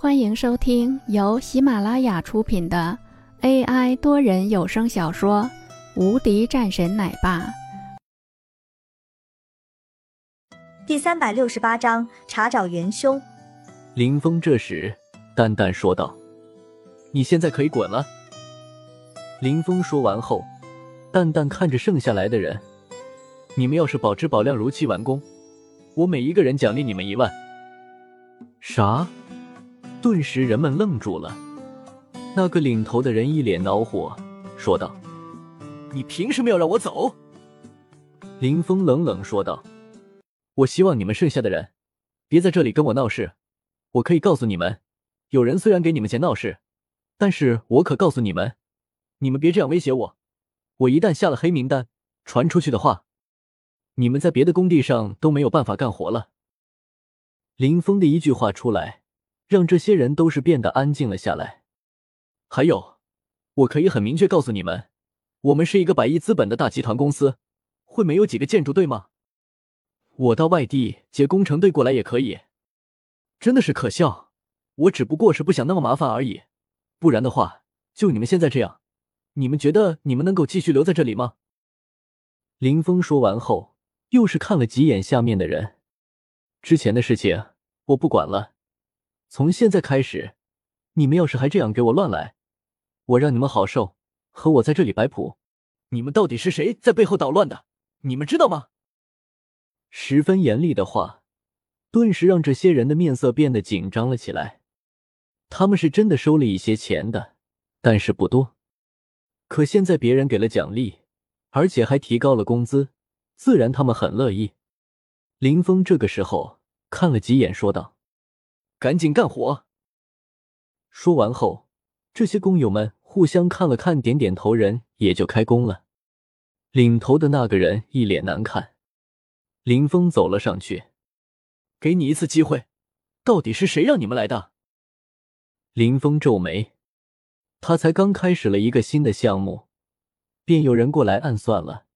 欢迎收听由喜马拉雅出品的 AI 多人有声小说《无敌战神奶爸》第三百六十八章：查找元凶。林峰这时淡淡说道：“你现在可以滚了。”林峰说完后，淡淡看着剩下来的人：“你们要是保质保量，如期完工，我每一个人奖励你们一万。”啥？顿时，人们愣住了。那个领头的人一脸恼火，说道：“你凭什么要让我走？”林峰冷冷说道：“我希望你们剩下的人别在这里跟我闹事。我可以告诉你们，有人虽然给你们钱闹事，但是我可告诉你们，你们别这样威胁我。我一旦下了黑名单，传出去的话，你们在别的工地上都没有办法干活了。”林峰的一句话出来。让这些人都是变得安静了下来。还有，我可以很明确告诉你们，我们是一个百亿资本的大集团公司，会没有几个建筑队吗？我到外地接工程队过来也可以。真的是可笑，我只不过是不想那么麻烦而已。不然的话，就你们现在这样，你们觉得你们能够继续留在这里吗？林峰说完后，又是看了几眼下面的人。之前的事情我不管了。从现在开始，你们要是还这样给我乱来，我让你们好受，和我在这里摆谱。你们到底是谁在背后捣乱的？你们知道吗？十分严厉的话，顿时让这些人的面色变得紧张了起来。他们是真的收了一些钱的，但是不多。可现在别人给了奖励，而且还提高了工资，自然他们很乐意。林峰这个时候看了几眼，说道。赶紧干活！说完后，这些工友们互相看了看，点点头，人也就开工了。领头的那个人一脸难看。林峰走了上去，给你一次机会，到底是谁让你们来的？林峰皱眉，他才刚开始了一个新的项目，便有人过来暗算了，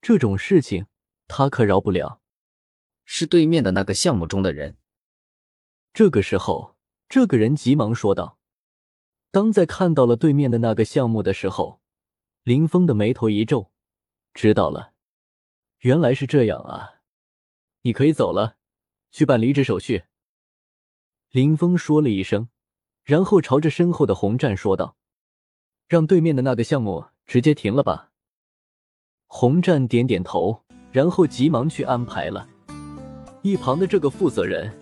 这种事情他可饶不了。是对面的那个项目中的人。这个时候，这个人急忙说道：“当在看到了对面的那个项目的时候，林峰的眉头一皱，知道了，原来是这样啊！你可以走了，去办离职手续。”林峰说了一声，然后朝着身后的红战说道：“让对面的那个项目直接停了吧。”红战点点头，然后急忙去安排了。一旁的这个负责人。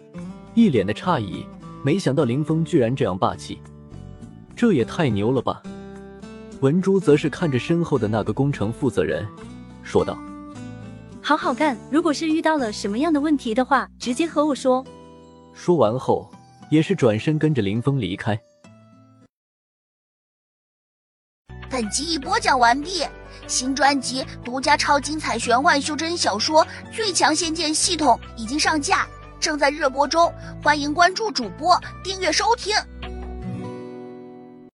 一脸的诧异，没想到林峰居然这样霸气，这也太牛了吧！文珠则是看着身后的那个工程负责人，说道：“好好干，如果是遇到了什么样的问题的话，直接和我说。”说完后，也是转身跟着林峰离开。本集已播讲完毕，新专辑独家超精彩玄幻修真小说《最强仙剑系统》已经上架。正在热播中，欢迎关注主播，订阅收听。